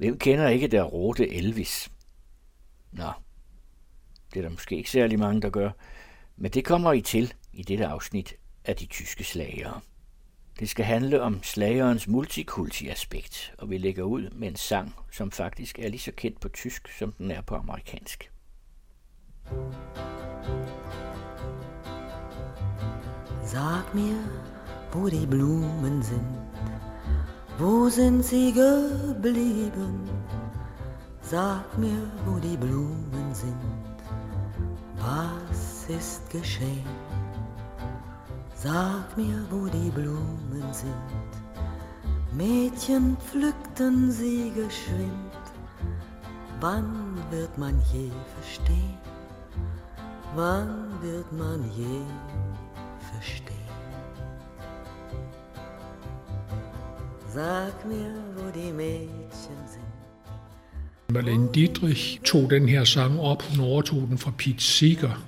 Hvem kender ikke der rote Elvis? Nå, det er der måske ikke særlig mange, der gør, men det kommer I til i dette afsnit af de tyske slagere. Det skal handle om slagerens multikulti-aspekt, og vi lægger ud med en sang, som faktisk er lige så kendt på tysk, som den er på amerikansk. Sag mir, wo die Blumen sind, wo sind sie geblieben? Sag mir, wo die Blumen sind, was ist geschehen? Sag mir, wo die Blumen sind. Mädchen pflückten sie geschwind. Wann wird man je verstehen? Wann wird man je verstehen? Sag mir, wo die Mädchen sind. Marlene Dietrich tog den her sang op. Hun overtog den fra Pete Seeger,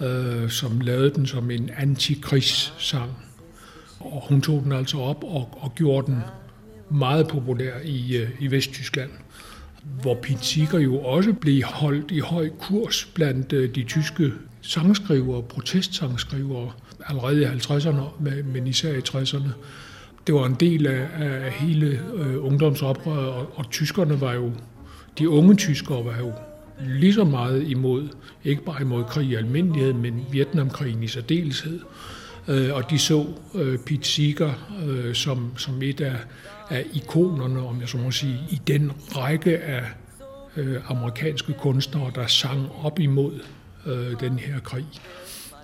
øh, som lavede den som en antikrigssang. Og hun tog den altså op og, og gjorde den meget populær i, øh, i Vesttyskland, hvor Pete Seeger jo også blev holdt i høj kurs blandt øh, de tyske sangskrivere, protestsangskrivere, allerede i 50'erne, men især i 60'erne. Det var en del af, af hele øh, ungdomsoprøret, og, og tyskerne var jo, de unge tyskere var jo lige så meget imod, ikke bare imod krig i almindelighed, men Vietnamkrigen i særdeleshed. Øh, og de så øh, Pete Seeger øh, som, som et af, af ikonerne, om jeg så må sige, i den række af øh, amerikanske kunstnere, der sang op imod øh, den her krig.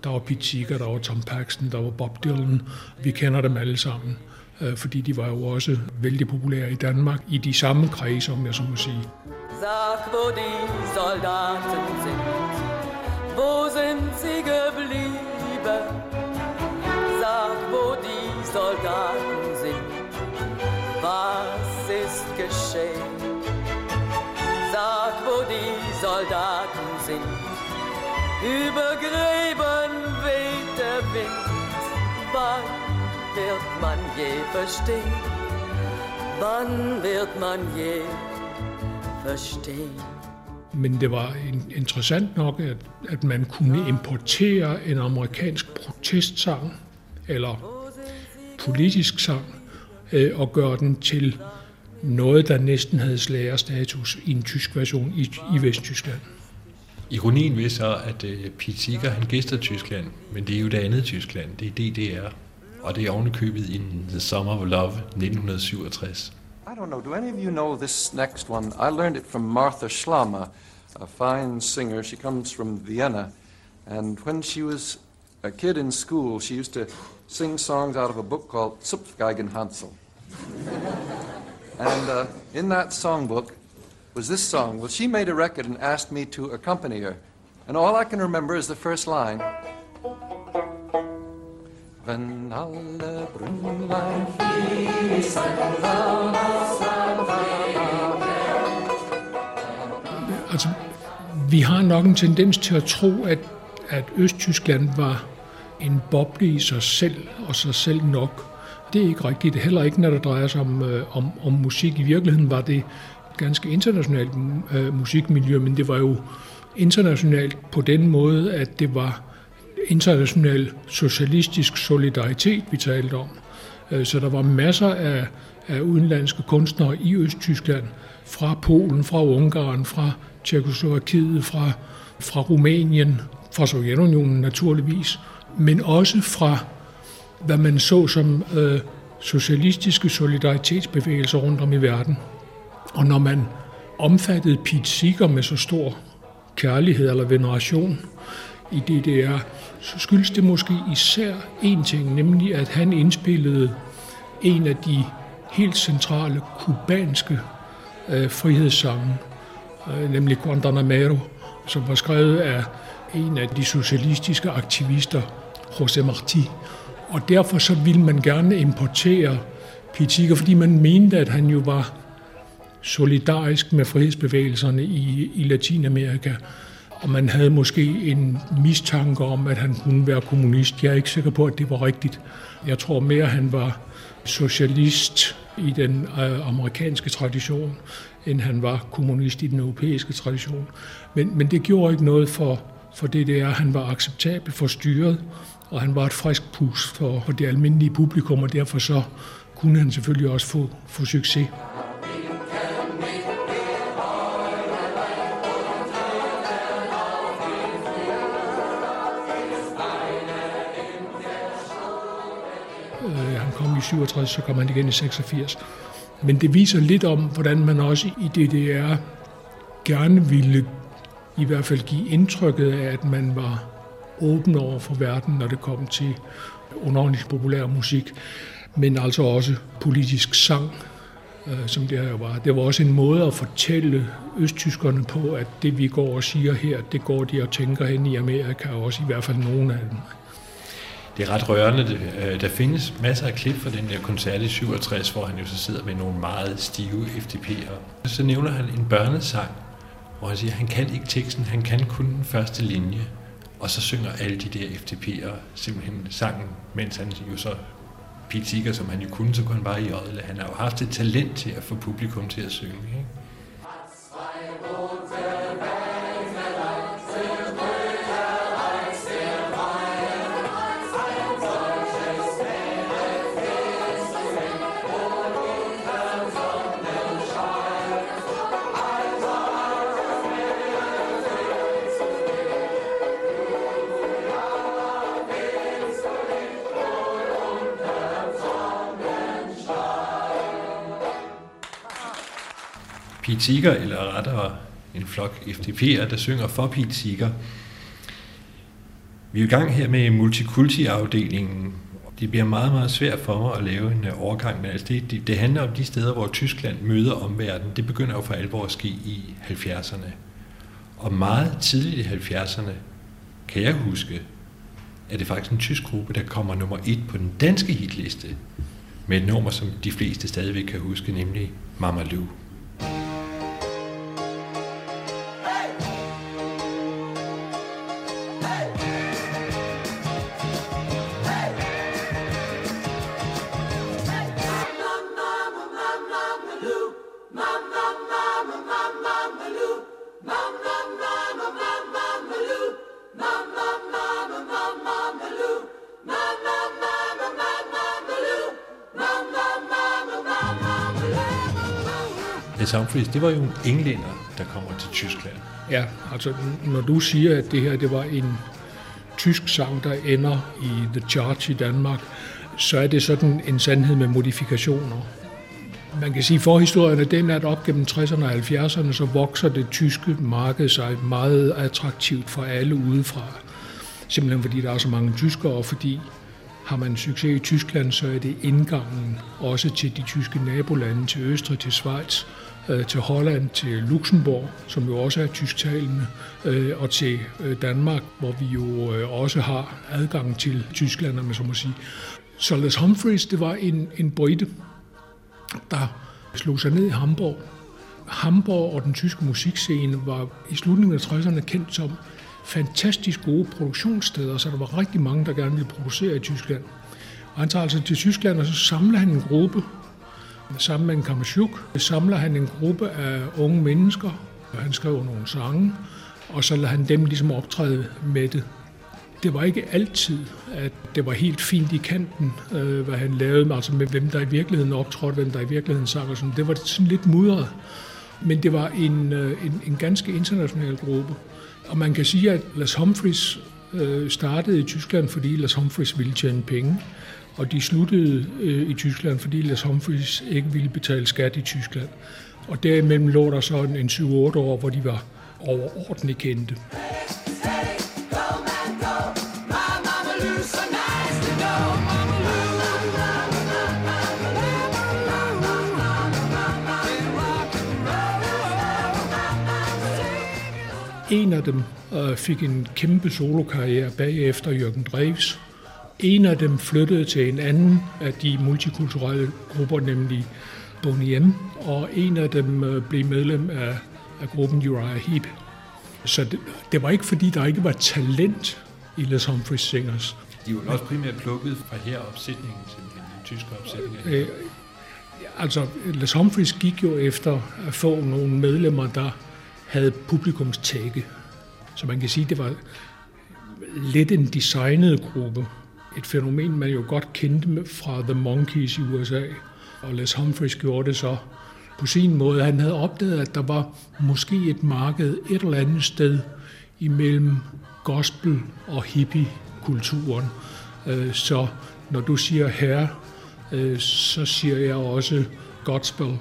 Der var Pete Seeger, der var Tom Paxton, der var Bob Dylan. Vi kender dem alle sammen, fordi de var jo også vældig populære i Danmark i de samme kredse, om jeg så må sige. Sag, wo die Soldaten sind, wo sind sie geblieben? Sag, wo die Soldaten sind, was ist geschehen? Sag, wo die Soldaten sind, über wird man je verstehen? Wann wird man je verstehen? Men det var interessant nok, at, at man kunne importere en amerikansk protestsang, eller politisk sang, øh, og gøre den til noget, der næsten havde slagerstatus i en tysk version i, i Vesttyskland. Ironien ved så, at uh, Pete Seeger, han gæster Tyskland, men det er jo det andet Tyskland, det er DDR, og det er ovenikøbet i The Summer of Love 1967. I don't know. Do any of you know this next one? I learned it from Martha Schlama, a fine singer. She comes from Vienna. And when she was a kid in school, she used to sing songs out of a book called Zupfgeigen Hansel. and uh, in that songbook was this song. Well, she made a record and asked me to accompany her. And all I can remember is the first line. Wenn alle Brünnlein fließen, Altså, vi har nok en tendens til at tro, at, at Østtyskland var en boble i sig selv, og sig selv nok. Det er ikke rigtigt. Heller ikke, når det drejer sig om, øh, om, om musik. I virkeligheden var det ganske internationalt øh, musikmiljø, men det var jo internationalt på den måde, at det var international socialistisk solidaritet, vi talte om. Øh, så der var masser af, af udenlandske kunstnere i Østtyskland, fra Polen, fra Ungarn, fra Tjekoslovakiet, fra, fra Rumænien, fra Sovjetunionen naturligvis, men også fra, hvad man så som øh, socialistiske solidaritetsbevægelser rundt om i verden. Og når man omfattede Pete Seeger med så stor kærlighed eller veneration i DDR, så skyldes det måske især én ting, nemlig at han indspillede en af de helt centrale kubanske øh, frihedssange, øh, nemlig Guantanamero, som var skrevet af en af de socialistiske aktivister, José Martí. Og derfor så ville man gerne importere Pitiker, fordi man mente, at han jo var solidarisk med frihedsbevægelserne i, i Latinamerika og man havde måske en mistanke om, at han kunne være kommunist. Jeg er ikke sikker på, at det var rigtigt. Jeg tror mere, at han var socialist i den øh, amerikanske tradition, end han var kommunist i den europæiske tradition. Men, men det gjorde ikke noget for, for det der. Han var acceptabel for styret, og han var et frisk pus for, for det almindelige publikum, og derfor så kunne han selvfølgelig også få, få succes. I 67, så kom han igen i 86. Men det viser lidt om, hvordan man også i DDR gerne ville i hvert fald give indtrykket af, at man var åben over for verden, når det kom til underholdning populær musik, men altså også politisk sang, øh, som det her var. Det var også en måde at fortælle østtyskerne på, at det vi går og siger her, det går de og tænker hen i Amerika, og også i hvert fald nogle af dem. Det er ret rørende. Øh, der findes masser af klip fra den der koncert i 67, hvor han jo så sidder med nogle meget stive FDP'ere. Så nævner han en børnesang, hvor han siger, at han kan ikke teksten, han kan kun den første linje. Og så synger alle de der FDP'ere simpelthen sangen, mens han jo så Pete Seeger, som han jo kunne, så kunne han bare i øjet. Han har jo haft et talent til at få publikum til at synge. Ikke? Pete eller rettere en flok FDP'er, der synger for Pete Vi er i gang her med multikulti-afdelingen. Det bliver meget, meget svært for mig at lave en øh, overgang, men altså det, det, det handler om de steder, hvor Tyskland møder omverdenen. Det begynder jo for alvor at ske i 70'erne. Og meget tidligt i 70'erne, kan jeg huske, at det faktisk en tysk gruppe, der kommer nummer et på den danske hitliste, med et nummer, som de fleste stadigvæk kan huske, nemlig Mama Humphreys, det var jo en englænder, der kommer til Tyskland. Ja, altså når du siger, at det her det var en tysk sang, der ender i The Charge i Danmark, så er det sådan en sandhed med modifikationer. Man kan sige, at forhistorien er den, at op gennem 60'erne og 70'erne, så vokser det tyske marked sig meget attraktivt for alle udefra. Simpelthen fordi der er så mange tyskere, og fordi har man succes i Tyskland, så er det indgangen også til de tyske nabolande, til Østrig, til Schweiz, Øh, til Holland, til Luxembourg, som jo også er tysktalende, øh, og til øh, Danmark, hvor vi jo også har adgang til Tyskland, om man så må sige. Så Les Humphreys, det var en, en brite, der slog sig ned i Hamburg. Hamburg og den tyske musikscene var i slutningen af 60'erne kendt som fantastisk gode produktionssteder, så der var rigtig mange, der gerne ville producere i Tyskland. Og han tager altså til Tyskland, og så samler han en gruppe, sammen med en kammerchuk, samler han en gruppe af unge mennesker, og han skriver nogle sange, og så lader han dem ligesom optræde med det. Det var ikke altid, at det var helt fint i kanten, øh, hvad han lavede, altså med hvem der i virkeligheden optrådte, hvem der i virkeligheden sang og sådan. Det var sådan lidt mudret. Men det var en, øh, en, en ganske international gruppe. Og man kan sige, at Las Humphreys øh, startede i Tyskland, fordi Las Humphreys ville tjene penge. Og de sluttede øh, i Tyskland, fordi Lars Humphreys ikke ville betale skat i Tyskland. Og derimellem lå der så en, en 7-8 år, hvor de var overordentligt kendte. En af dem øh, fik en kæmpe solokarriere bagefter Jørgen Dreves. En af dem flyttede til en anden af de multikulturelle grupper, nemlig Boney M, og en af dem øh, blev medlem af, af gruppen Uriah Heep. Så det, det var ikke fordi, der ikke var talent i Les Humphreys Singers. De var også primært plukket fra her opsætningen, simpelthen, den tyske opsætning. Øh, Altså, Les Humphreys gik jo efter at få nogle medlemmer, der havde publikumstække. Så man kan sige, det var lidt en designet gruppe. Et fænomen, man jo godt kendte fra The Monkees i USA. Og Les Humphreys gjorde det så på sin måde. Han havde opdaget, at der var måske et marked et eller andet sted imellem gospel og hippie-kulturen. Øh, så når du siger herre, øh, så siger jeg også gospel.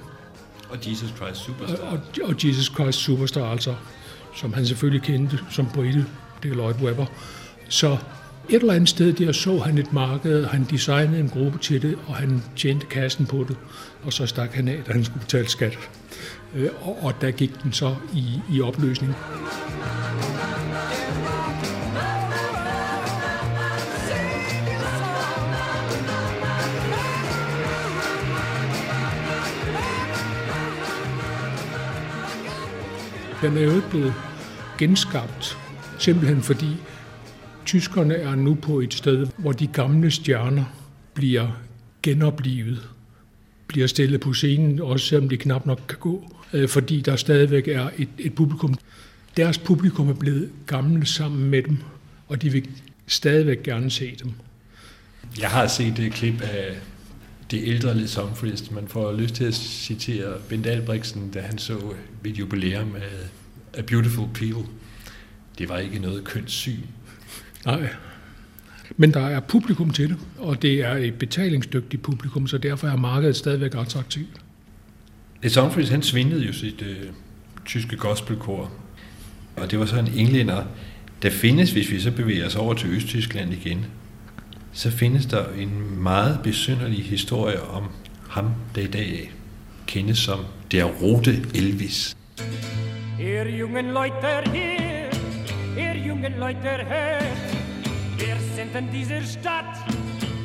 Og Jesus Christ Superstar. Og, og Jesus Christ Superstar, altså, som han selvfølgelig kendte som Brite, det er Lloyd Webber. Så et eller andet sted der så han et marked, han designede en gruppe til det, og han tjente kassen på det, og så stak han af, da han skulle betale skat. Øh, og, og der gik den så i, i opløsning. Den er jo ikke blevet genskabt, simpelthen fordi tyskerne er nu på et sted, hvor de gamle stjerner bliver genoplivet, bliver stillet på scenen, også selvom de knap nok kan gå, øh, fordi der stadigvæk er et, et publikum. Deres publikum er blevet gamle sammen med dem, og de vil stadigvæk gerne se dem. Jeg har set det klip af det ældre Les Humphreys. Man får lyst til at citere Bent Albrechtsen, da han så et jubilæum af A Beautiful People. Det var ikke noget kønssyn. Nej. Men der er publikum til det, og det er et betalingsdygtigt publikum, så derfor er markedet stadigvæk attraktivt. Les Humphries, han svindede jo sit øh, tyske gospelkor, og det var så en englænder. Der findes, hvis vi så bevæger os over til Østtyskland igen, så findes der en meget besynderlig historie om ham, der i dag kendes som der rote Elvis. Ihr jungen Leute hier, ihr jungen Leute hört, wir sind in dieser Stadt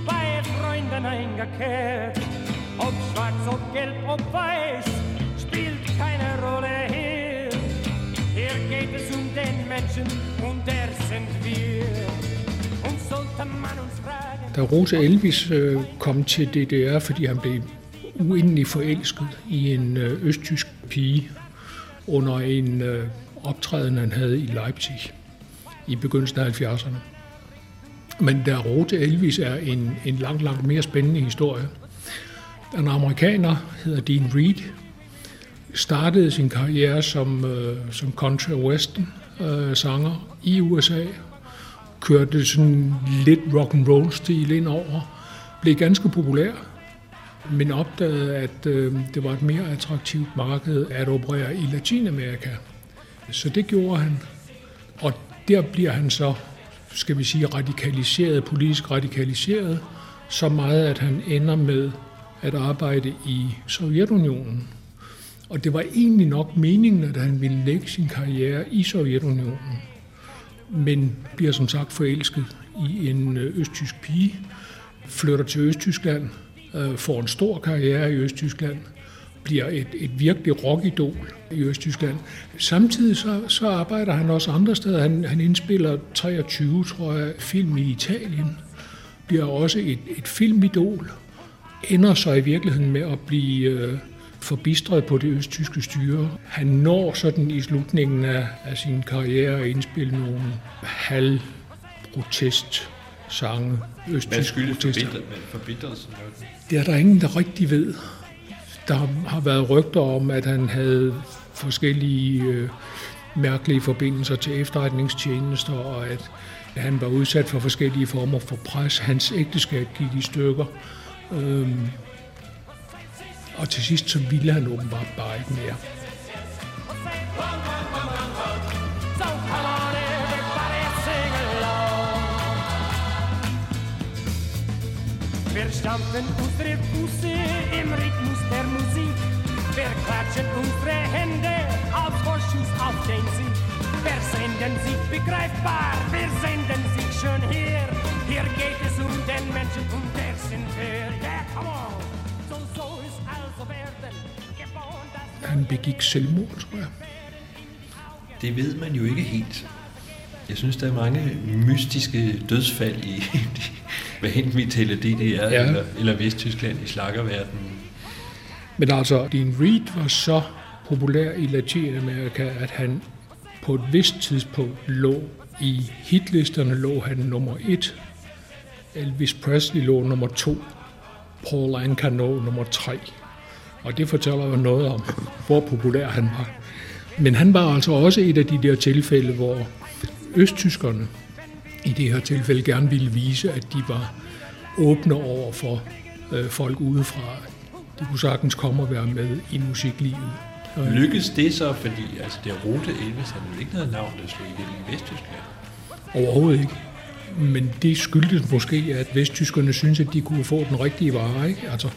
bei Freunden eingekehrt. Ob schwarz, ob gelb, ob weiß, spielt keine Rolle hier. Hier geht es um den Menschen und der sind wir. Und sollte man uns fragen... Da Rose Elvis øh, kom til DDR, fordi han blev uendelig forelsket i en øh, østtysk pige under en øh, optræden, han havde i Leipzig i begyndelsen af 70'erne. Men der Rote Elvis er en, en langt, langt mere spændende historie. En amerikaner hedder Dean Reed, startede sin karriere som, øh, som country western øh, sanger i USA, kørte sådan lidt rock and roll stil ind over, blev ganske populær, men opdagede, at øh, det var et mere attraktivt marked at operere i Latinamerika. Så det gjorde han, og der bliver han så, skal vi sige, radikaliseret, politisk radikaliseret, så meget, at han ender med at arbejde i Sovjetunionen. Og det var egentlig nok meningen, at han ville lægge sin karriere i Sovjetunionen, men bliver som sagt forelsket i en øh, østtysk pige, flytter til Østtyskland, øh, får en stor karriere i Østtyskland, bliver et, et virkelig rockidol i Østtyskland. Samtidig så, så arbejder han også andre steder. Han, han indspiller 23, tror jeg, film i Italien, bliver også et, et filmidol, ender så i virkeligheden med at blive øh, forbistret på det østtyske styre. Han når sådan i slutningen af, af sin karriere at indspille nogle halv protest sange. Hvad skyldes forbittelsen? Det er der ingen, der rigtig ved. Der har været rygter om, at han havde forskellige øh, mærkelige forbindelser til efterretningstjenester, og at han var udsat for forskellige former for pres. Hans ægteskab gik i stykker. Øhm, og til sidst så ville han åbenbart bare ikke mere. Stampfen unsere Füße im Rhythmus der Musik. Wir klatschen unsere Hände auf Vorschuss auf den Sieg. Wir senden sich begreifbar, wir senden sich schön hier. Hier geht es um den Menschen und der sind wir. Yeah, come on. So soll es also werden. Geboren, das Han begik selvmord, tror jeg. Det ved man jo ikke helt. Jeg synes, der er mange mystiske dødsfald i, hvad enten vi tæller DDR Ja. eller, eller Vesttyskland i slakkerverdenen. Men altså, Dean Reed var så populær i Latinamerika, at han på et vist tidspunkt lå i hitlisterne lå han nummer et. Elvis Presley lå nummer to. Paul Anka lå nummer tre. Og det fortæller jo noget om, hvor populær han var. Men han var altså også et af de der tilfælde, hvor østtyskerne i det her tilfælde gerne ville vise, at de var åbne over for øh, folk udefra. De kunne sagtens komme og være med i musiklivet. Lykkes det så, fordi altså, det rute Elvis har vel ikke noget navn, der slog igennem i Vesttyskland? Overhovedet ikke. Men det skyldtes måske, at vesttyskerne synes, at de kunne få den rigtige vare. Ikke? Altså,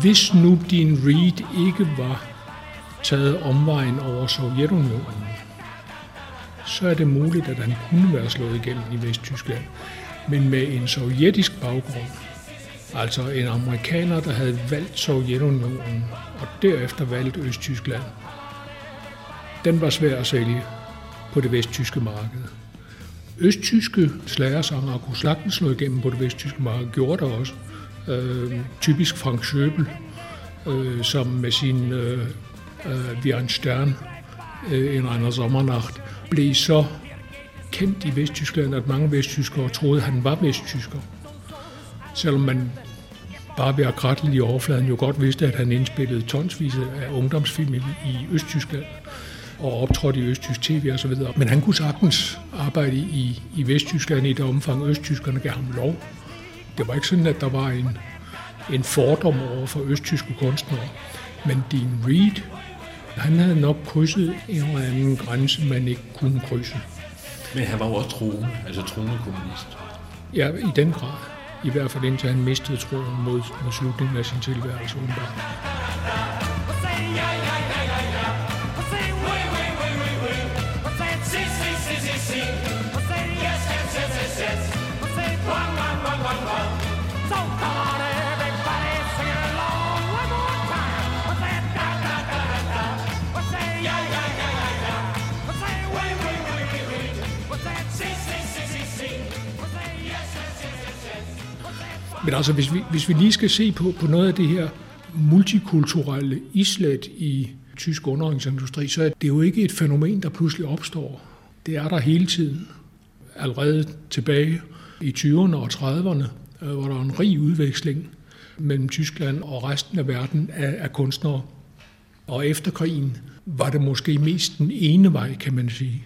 hvis nu din Reed ikke var taget omvejen over Sovjetunionen, så er det muligt, at han kunne være slået igennem i Vesttyskland. Men med en sovjetisk baggrund, altså en amerikaner, der havde valgt Sovjetunionen og derefter valgt Østtyskland, den var svær at sælge på det vesttyske marked. Østtyske slagersanger kunne sagtens slå igennem på det vesttyske marked, gjorde det også. Øh, typisk Frank Schöbel, øh, som med sin øh, øh, Vi en Stern, øh, en einer Sommernacht, blev så kendt i Vesttyskland, at mange vesttyskere troede, at han var vesttysker. Selvom man bare ved at kratle i overfladen jo godt vidste, at han indspillede tonsvis af ungdomsfilm i Østtyskland og optrådte i Østtysk TV og så videre. Men han kunne sagtens arbejde i, i Vesttyskland i det omfang, Østtyskerne gav ham lov. Det var ikke sådan, at der var en, en fordom over for østtyske kunstnere. Men Dean Reed, han havde nok krydset en eller anden grænse, man ikke kunne krydse. Men han var jo også troende, altså troende kommunist. Ja, i den grad. I hvert fald indtil han mistede troen mod, mod slutningen af sin tilværelse. Umiddelbart. Men altså, hvis vi, hvis vi lige skal se på, på noget af det her multikulturelle islet i tysk underholdningsindustri, så er det jo ikke et fænomen, der pludselig opstår. Det er der hele tiden. Allerede tilbage i 20'erne og 30'erne øh, var en rig udveksling mellem Tyskland og resten af verden af, af kunstnere. Og efter krigen var det måske mest den ene vej, kan man sige,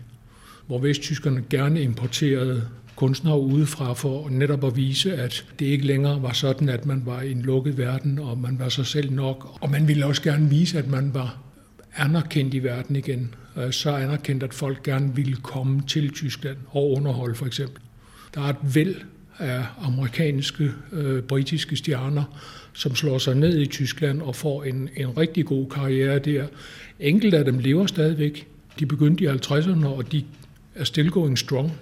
hvor vesttyskerne gerne importerede kunstnere udefra for netop at vise, at det ikke længere var sådan, at man var i en lukket verden, og man var sig selv nok. Og man ville også gerne vise, at man var anerkendt i verden igen. Øh, så anerkendt, at folk gerne ville komme til Tyskland og underholde for eksempel. Der er et væld af amerikanske, øh, britiske stjerner, som slår sig ned i Tyskland og får en, en rigtig god karriere der. Enkelte af dem lever stadigvæk. De begyndte i 50'erne, og de er still going strong.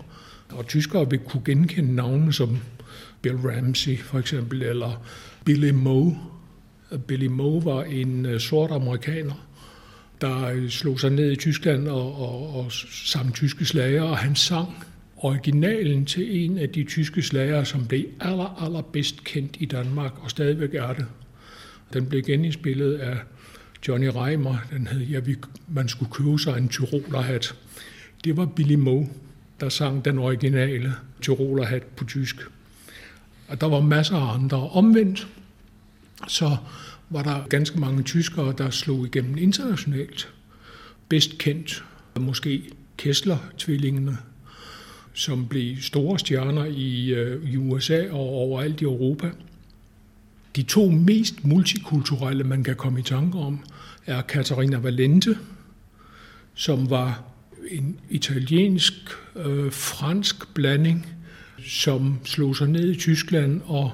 Og tyskere vil kunne genkende navne som Bill Ramsey for eksempel, eller Billy Moe. Billy Moe var en øh, sort amerikaner, der øh, slog sig ned i Tyskland og, og, og sang tyske slager, og han sang originalen til en af de tyske slager, som blev aller, aller bedst kendt i Danmark, og stadigvæk er det. Den blev genindspillet af Johnny Reimer. Den hed, ja, vi, man skulle købe sig en tyrolerhat. Det var Billy Moe der sang den originale Tirolerhat på tysk. Og der var masser af andre. Omvendt, så var der ganske mange tyskere, der slog igennem internationalt. Bedst kendt måske Kessler-tvillingene, som blev store stjerner i, øh, i USA og overalt i Europa. De to mest multikulturelle, man kan komme i tanke om, er Katarina Valente, som var en italiensk øh, fransk blanding, som slog sig ned i Tyskland og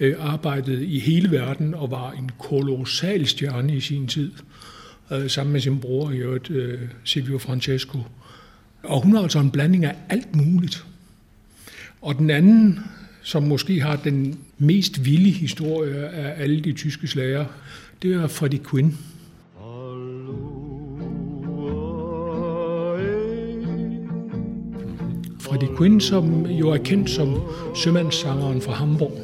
øh, arbejdede i hele verden og var en kolossal stjerne i sin tid, øh, sammen med sin bror, i øvrigt, øh, Silvio Francesco. Og hun har altså en blanding af alt muligt. Og den anden, som måske har den mest vilde historie af alle de tyske slager, det er Freddy Quinn. Freddie Quinn, som jo er kendt som sømandssangeren fra Hamburg.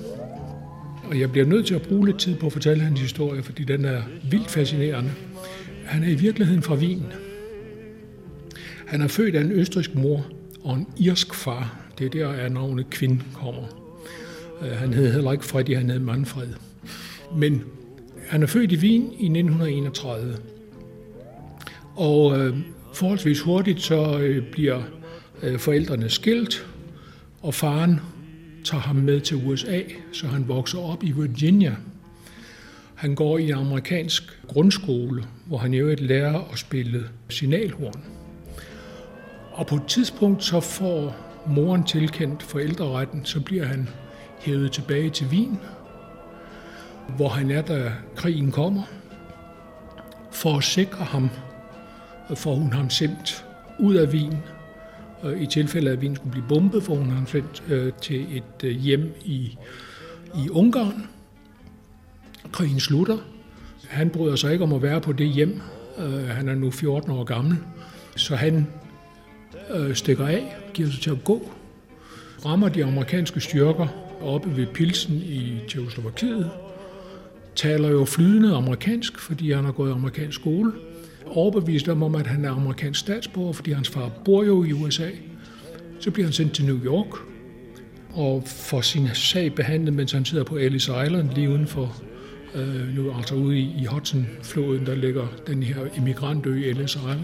Og jeg bliver nødt til at bruge lidt tid på at fortælle hans historie, fordi den er vildt fascinerende. Han er i virkeligheden fra Wien. Han er født af en østrisk mor og en irsk far. Det er der, at navnet Kvinde kommer. Øh, han hed heller ikke Freddy, han hed Manfred. Men han er født i Wien i 1931. Og øh, forholdsvis hurtigt så øh, bliver Øh, forældrene skilt, og faren tager ham med til USA, så han vokser op i Virginia. Han går i en amerikansk grundskole, hvor han i øvrigt lærer at spille signalhorn. Og på et tidspunkt så får moren tilkendt forældreretten, så bliver han hævet tilbage til Wien, hvor han er, da krigen kommer. For at sikre ham, øh, for hun ham sendt ud af Wien. I tilfælde af, at Wien skulle blive bombet, for hun ham sendt øh, til et øh, hjem i, i Ungarn. Krigen slutter. Han bryder sig ikke om at være på det hjem. Øh, han er nu 14 år gammel. Så han øh, stikker af, giver sig til at gå, rammer de amerikanske styrker oppe ved Pilsen i Tjekoslovakiet, taler jo flydende amerikansk, fordi han har gået i amerikansk skole, overbevist om, at han er amerikansk statsborger, fordi hans far bor jo i USA. Så bliver han sendt til New York og får sin sag behandlet, mens han sidder på Ellis Island, lige uden for, øh, nu altså ude i, i Hudson-floden, der ligger den her emigrantø Ellis Island.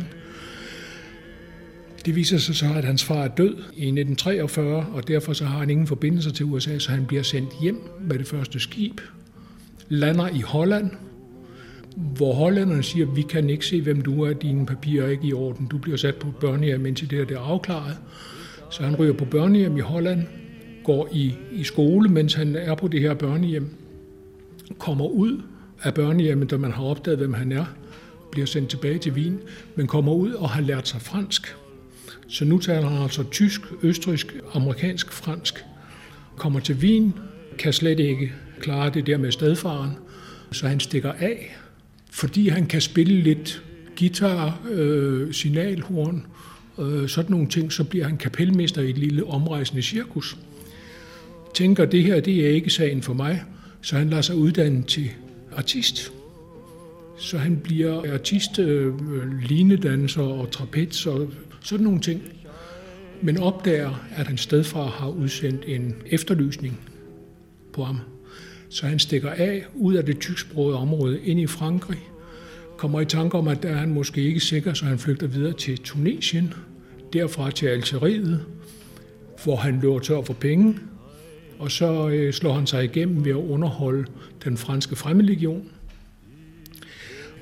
Det viser sig så, at hans far er død i 1943, og derfor så har han ingen forbindelse til USA, så han bliver sendt hjem med det første skib, lander i Holland, hvor hollænderne siger, vi kan ikke se, hvem du er, dine papirer er ikke i orden, du bliver sat på børnehjem, indtil det er afklaret. Så han ryger på børnehjem i Holland, går i, i skole, mens han er på det her børnehjem, kommer ud af børnehjemmet, da man har opdaget, hvem han er, bliver sendt tilbage til Wien, men kommer ud og har lært sig fransk. Så nu taler han altså tysk, østrisk, amerikansk, fransk. Kommer til Wien, kan slet ikke klare det der med stedfaren, så han stikker af, fordi han kan spille lidt guitar, øh, signalhorn, øh, sådan nogle ting, så bliver han kapelmester i et lille omrejsende cirkus. Tænker, det her det er ikke sagen for mig, så han lader sig uddanne til artist. Så han bliver artist, øh, linedanser og trapez og sådan nogle ting. Men opdager, at han stedfar har udsendt en efterlysning på ham. Så han stikker af ud af det tysksprogede område ind i Frankrig, kommer i tanke om, at der er han måske ikke sikker, så han flygter videre til Tunesien, derfra til Algeriet, hvor han løber tør for penge, og så øh, slår han sig igennem ved at underholde den franske fremmedlegion.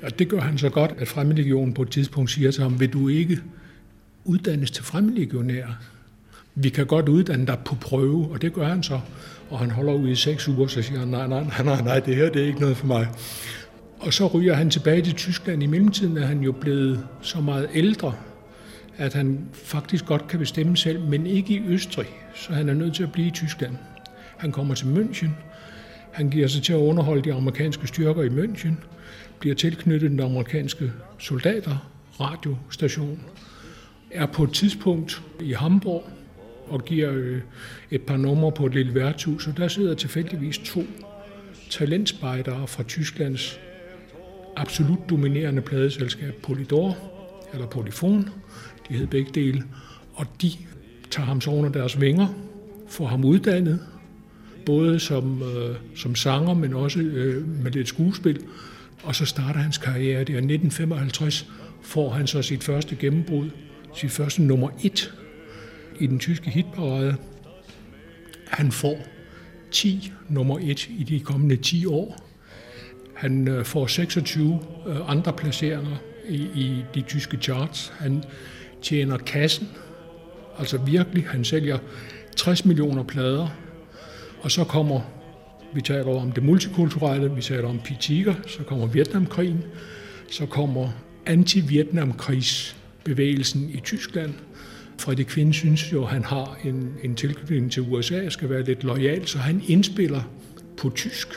Og det gør han så godt, at fremmedlegionen på et tidspunkt siger til ham, vil du ikke uddannes til fremmedlegionær? Vi kan godt uddanne dig på prøve, og det gør han så. Og han holder ud i seks uger, så siger han, nej, nej, nej, nej, nej, det her det er ikke noget for mig. Og så ryger han tilbage til Tyskland. I mellemtiden er han jo blevet så meget ældre, at han faktisk godt kan bestemme selv, men ikke i Østrig, så han er nødt til at blive i Tyskland. Han kommer til München. Han giver sig til at underholde de amerikanske styrker i München, bliver tilknyttet den amerikanske soldater, radiostation, er på et tidspunkt i Hamburg og giver øh, et par numre på et lille værtshus, og der sidder tilfældigvis to talentspejdere fra Tysklands absolut dominerende pladeselskab Polydor, eller Polyfon, de hed begge dele, og de tager ham så under deres vinger, får ham uddannet, både som, øh, som sanger, men også øh, med lidt skuespil, og så starter hans karriere der. I 1955 får han så sit første gennembrud, sit første nummer et i den tyske hitparade. Han får 10 nummer 1 i de kommende 10 år. Han øh, får 26 øh, andre placeringer i, i de tyske charts. Han tjener kassen, altså virkelig. Han sælger 60 millioner plader, og så kommer, vi taler om det multikulturelle, vi taler om Pitiger, så kommer Vietnamkrigen, så kommer anti-Vietnamkrigsbevægelsen i Tyskland. Fredrik Kvinde synes jo, at han har en, en tilknytning til USA, og skal være lidt lojal, så han indspiller på tysk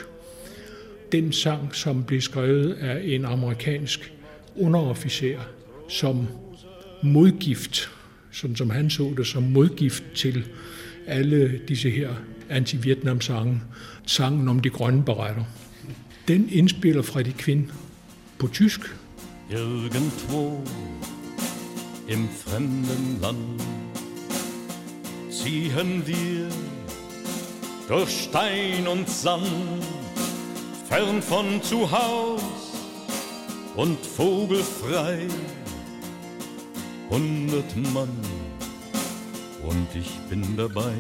den sang, som blev skrevet af en amerikansk underofficer som modgift, sådan som han så det, som modgift til alle disse her anti-Vietnam-sange, sangen om de grønne beretter. Den indspiller Freddy Quinn på tysk. Irgendwo im fremden Land ziehen wir durch Stein und Sand, fern von zu Haus und vogelfrei. Hundert Mann und ich bin dabei.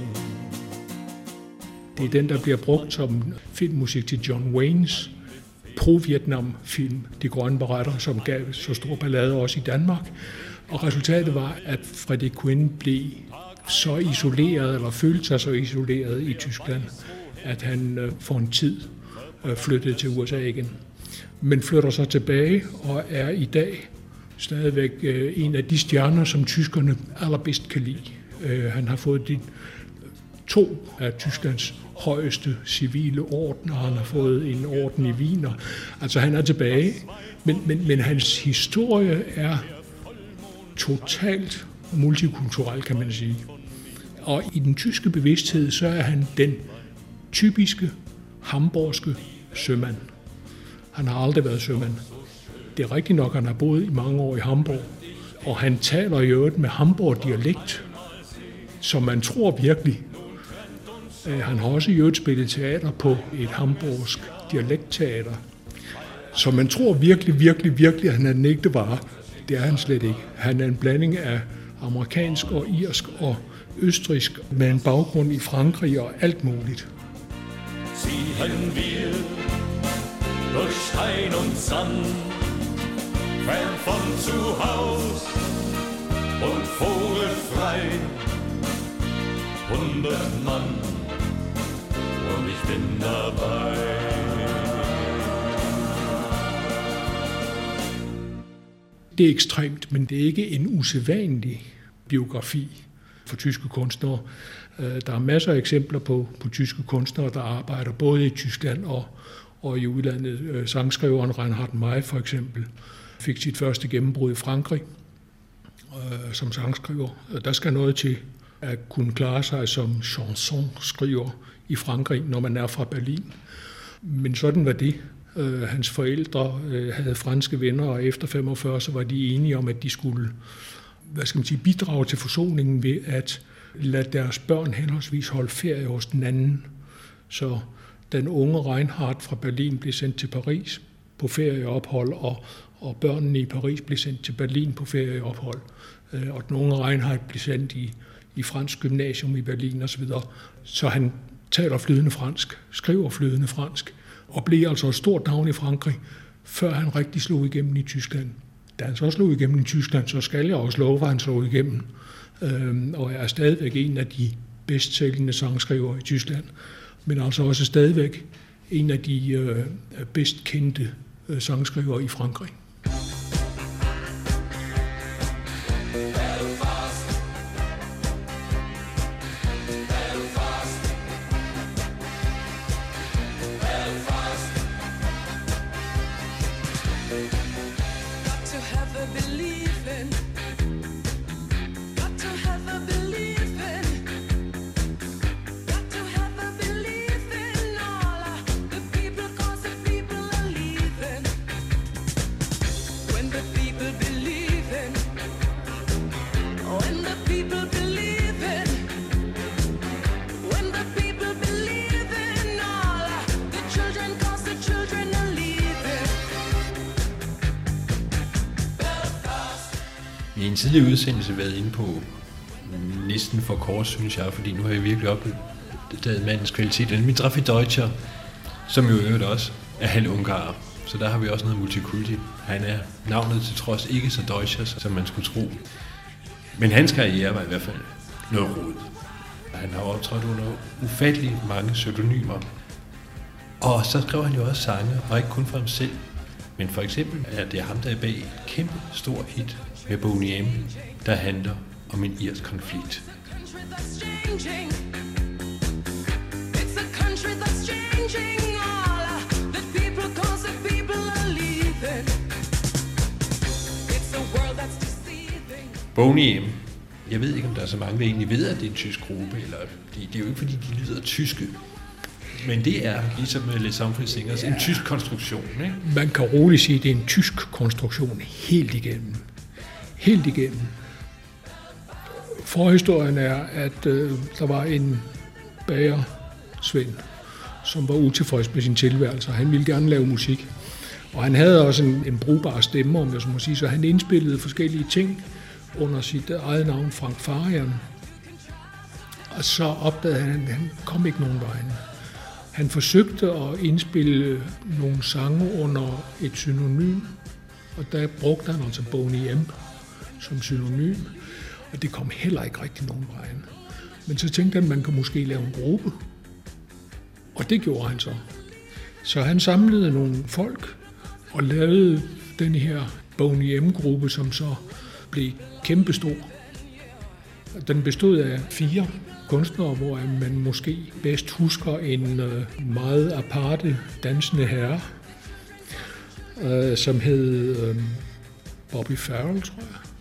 Det er der bliver brugt som filmmusik til John Waynes pro-Vietnam-film, De Grønne Beretter, som gav så stor ballade også i Danmark. Og resultatet var, at Frederik Quinn blev så isoleret, eller følte sig så isoleret i Tyskland, at han øh, for en tid øh, flyttede til USA igen. Men flytter så tilbage og er i dag stadigvæk øh, en af de stjerner, som tyskerne allerbedst kan lide. Han har fået de to af Tysklands højeste civile ordner. Han har fået en orden i Wiener. Altså han er tilbage, men, men, men hans historie er totalt multikulturel, kan man sige. Og i den tyske bevidsthed, så er han den typiske hamburgske sømand. Han har aldrig været sømand. Det er rigtigt nok, at han har boet i mange år i Hamburg, og han taler i øvrigt med Hamburg-dialekt, som man tror virkelig. Øh, han har også i øvrigt spillet teater på et hamburgsk dialektteater. Så man tror virkelig, virkelig, virkelig, at han er den ægte vare. Det er han slet ikke. Han er en blanding af amerikansk og irsk og østrisk med en baggrund i Frankrig og alt muligt. Ziehen wir durch Stein und Sand, fern von zu Haus und vogelfrei. Hundert Mann und ich bin dabei. Det er ekstremt, men det er ikke en usædvanlig biografi for tyske kunstnere. Øh, der er masser af eksempler på, på tyske kunstnere, der arbejder både i Tyskland og, og i udlandet. Øh, sangskriveren Reinhard May for eksempel fik sit første gennembrud i Frankrig øh, som sangskriver. Der skal noget til at kunne klare sig som chansonskriver i Frankrig, når man er fra Berlin. Men sådan var det. Øh, hans forældre øh, havde franske venner, og efter 45 så var de enige om, at de skulle hvad skal man sige, bidrage til forsoningen ved at lade deres børn henholdsvis holde ferie hos den anden. Så den unge Reinhardt fra Berlin blev sendt til Paris på ferieophold, og, og børnene i Paris blev sendt til Berlin på ferieophold. Øh, og den unge Reinhardt blev sendt i, i fransk gymnasium i Berlin osv. Så han taler flydende fransk, skriver flydende fransk, og blev altså et stort navn i Frankrig, før han rigtig slog igennem i Tyskland da han så slog igennem i Tyskland, så skal jeg også love, at han slog igennem. Øhm, og er stadigvæk en af de bedst sælgende sangskrivere i Tyskland, men altså også stadigvæk en af de øh, bedst kendte øh, sangskrivere i Frankrig. Tidligere udsendelse været inde på næsten for kort, synes jeg, fordi nu har jeg virkelig opdaget mandens kvalitet. Den min Raffi Deutscher, som jo øvrigt også er halv ungar. Så der har vi også noget multikulti. Han er navnet til trods ikke så Deutscher, som man skulle tro. Men hans karriere var i hvert fald noget rod. Han har optrådt under ufattelig mange pseudonymer. Og så skrev han jo også sange, og ikke kun for ham selv, men for eksempel er det ham, der er bag et kæmpe stor hit med Boney M, der handler om en irsk konflikt. Boney M Jeg ved ikke, om der er så mange, der egentlig ved, at det er en tysk gruppe, eller det, det er jo ikke, fordi de lyder tyske. Men det er, ligesom med Les Humphrey Singers, ja. en tysk konstruktion. Ikke? Man kan roligt sige, at det er en tysk konstruktion helt igennem. Helt igennem. Forhistorien er, at øh, der var en bager, Svend, som var utilfreds med sin tilværelse, og han ville gerne lave musik. Og han havde også en, en brugbar stemme, om jeg så må sige, så han indspillede forskellige ting under sit eget navn, Frank Farian. Og så opdagede han, at han kom ikke nogen vej. Han forsøgte at indspille nogle sange under et synonym, og der brugte han altså Boney M som synonym, og det kom heller ikke rigtig nogen vejen. Men så tænkte han, at man kan måske lave en gruppe, og det gjorde han så. Så han samlede nogle folk og lavede den her Boney M-gruppe, som så blev kæmpestor. Den bestod af fire kunstnere, hvor man måske bedst husker en øh, meget aparte dansende herre, øh, som hed øh, Bobby Farrell, tror jeg,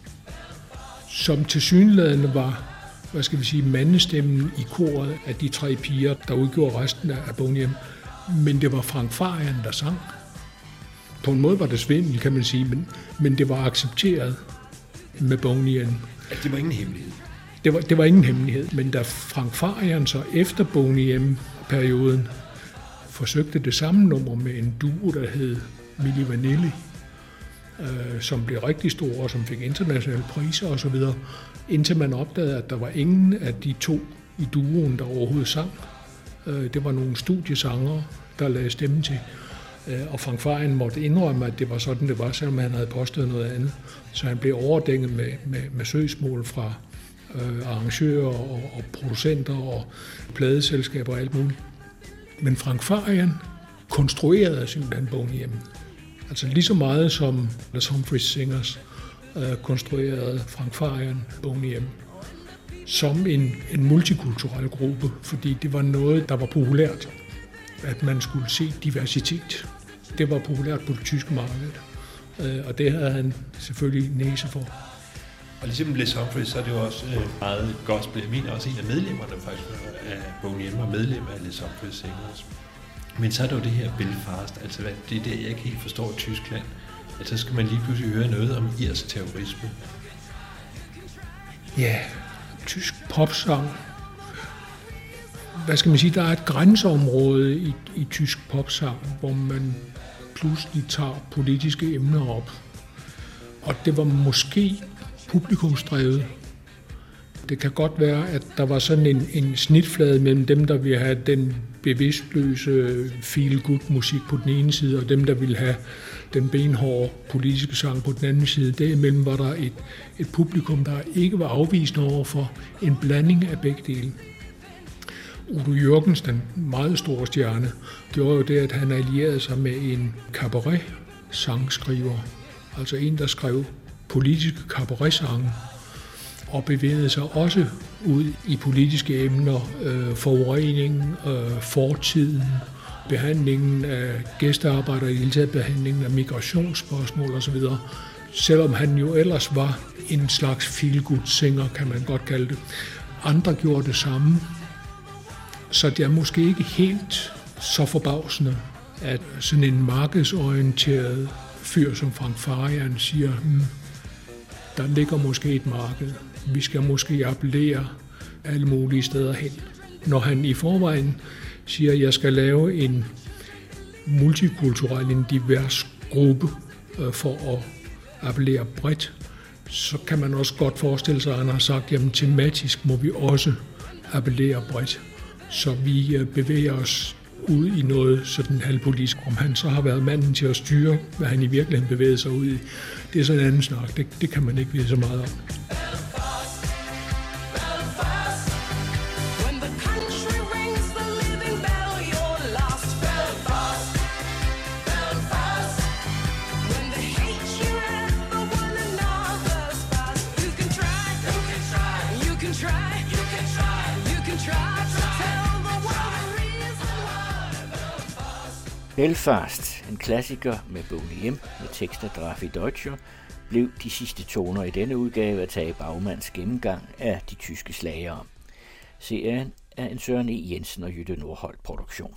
som til synlædende var hvad skal vi sige, mandestemmen i koret af de tre piger, der udgjorde resten af Boniem. Men det var Frank Farian, der sang. På en måde var det svindel, kan man sige, men, men det var accepteret med Bonien. det var ingen hemmelighed? Det var, det var ingen hemmelighed, men da Frank Farian så efter Boniem-perioden forsøgte det samme nummer med en duo, der hed Milli Vanilli, øh, som blev rigtig store, og som fik internationale priser osv., indtil man opdagede, at der var ingen af de to i duoen, der overhovedet sang. Øh, det var nogle studiesanger, der lagde stemme til. Øh, og Frank Farian måtte indrømme, at det var sådan, det var, selvom han havde påstået noget andet. Så han blev overdænget med, med, med søgsmål fra øh, arrangører og, og producenter og pladeselskaber og alt muligt. Men Frank Farian konstruerede simpelthen bogen hjemme. Altså lige så meget som Les Humphreys Singers øh, konstruerede Frank Farian bogen hjemme som en, en multikulturel gruppe, fordi det var noget, der var populært, at man skulle se diversitet. Det var populært på det tyske marked, øh, og det havde han selvfølgelig næse for. Og ligesom Les Humphreys, så er det jo også øh, meget gospel. Jeg mener også en af medlemmerne faktisk øh, af Boney M var medlem af Les Humphreys Singers. Men så er der jo det her Belfast, altså hvad, det er det, jeg ikke helt forstår Tyskland. At så skal man lige pludselig høre noget om irsk terrorisme. Ja, tysk popsang. Hvad skal man sige, der er et grænseområde i, i tysk popsang, hvor man pludselig tager politiske emner op. Og det var måske publikumsdrevet. Det kan godt være, at der var sådan en, en snitflade mellem dem, der ville have den bevidstløse feel-good musik på den ene side, og dem, der ville have den benhårde politiske sang på den anden side. Derimellem var der et, et publikum, der ikke var afvisende over for en blanding af begge dele. Udo Jørgens, den meget store stjerne, gjorde jo det, at han allierede sig med en cabaret-sangskriver, altså en, der skrev politiske cabaret-sange, og bevægede sig også ud i politiske emner, øh, forurening, øh, fortiden, behandlingen af gæstearbejdere, i hele taget behandlingen af migrationsspørgsmål osv., selvom han jo ellers var en slags feel singer kan man godt kalde det. Andre gjorde det samme, så det er måske ikke helt så forbavsende, at sådan en markedsorienteret fyr som Frank Farian siger, hmm, der ligger måske et marked. Vi skal måske appellere alle mulige steder hen. Når han i forvejen siger, at jeg skal lave en multikulturel, en divers gruppe øh, for at appellere bredt, så kan man også godt forestille sig, at han har sagt, at tematisk må vi også appellere bredt. Så vi øh, bevæger os ud i noget sådan halvpolitisk. Om han så har været manden til at styre, hvad han i virkeligheden bevægede sig ud i, det er sådan en anden snak. Det, det kan man ikke vide så meget om. Belfast, en klassiker med Boney M, med tekst af Drafi Deutscher, blev de sidste toner i denne udgave at tage Bagmans gennemgang af de tyske slagere. Serien er en Søren E. Jensen og Jytte Nordholt produktion.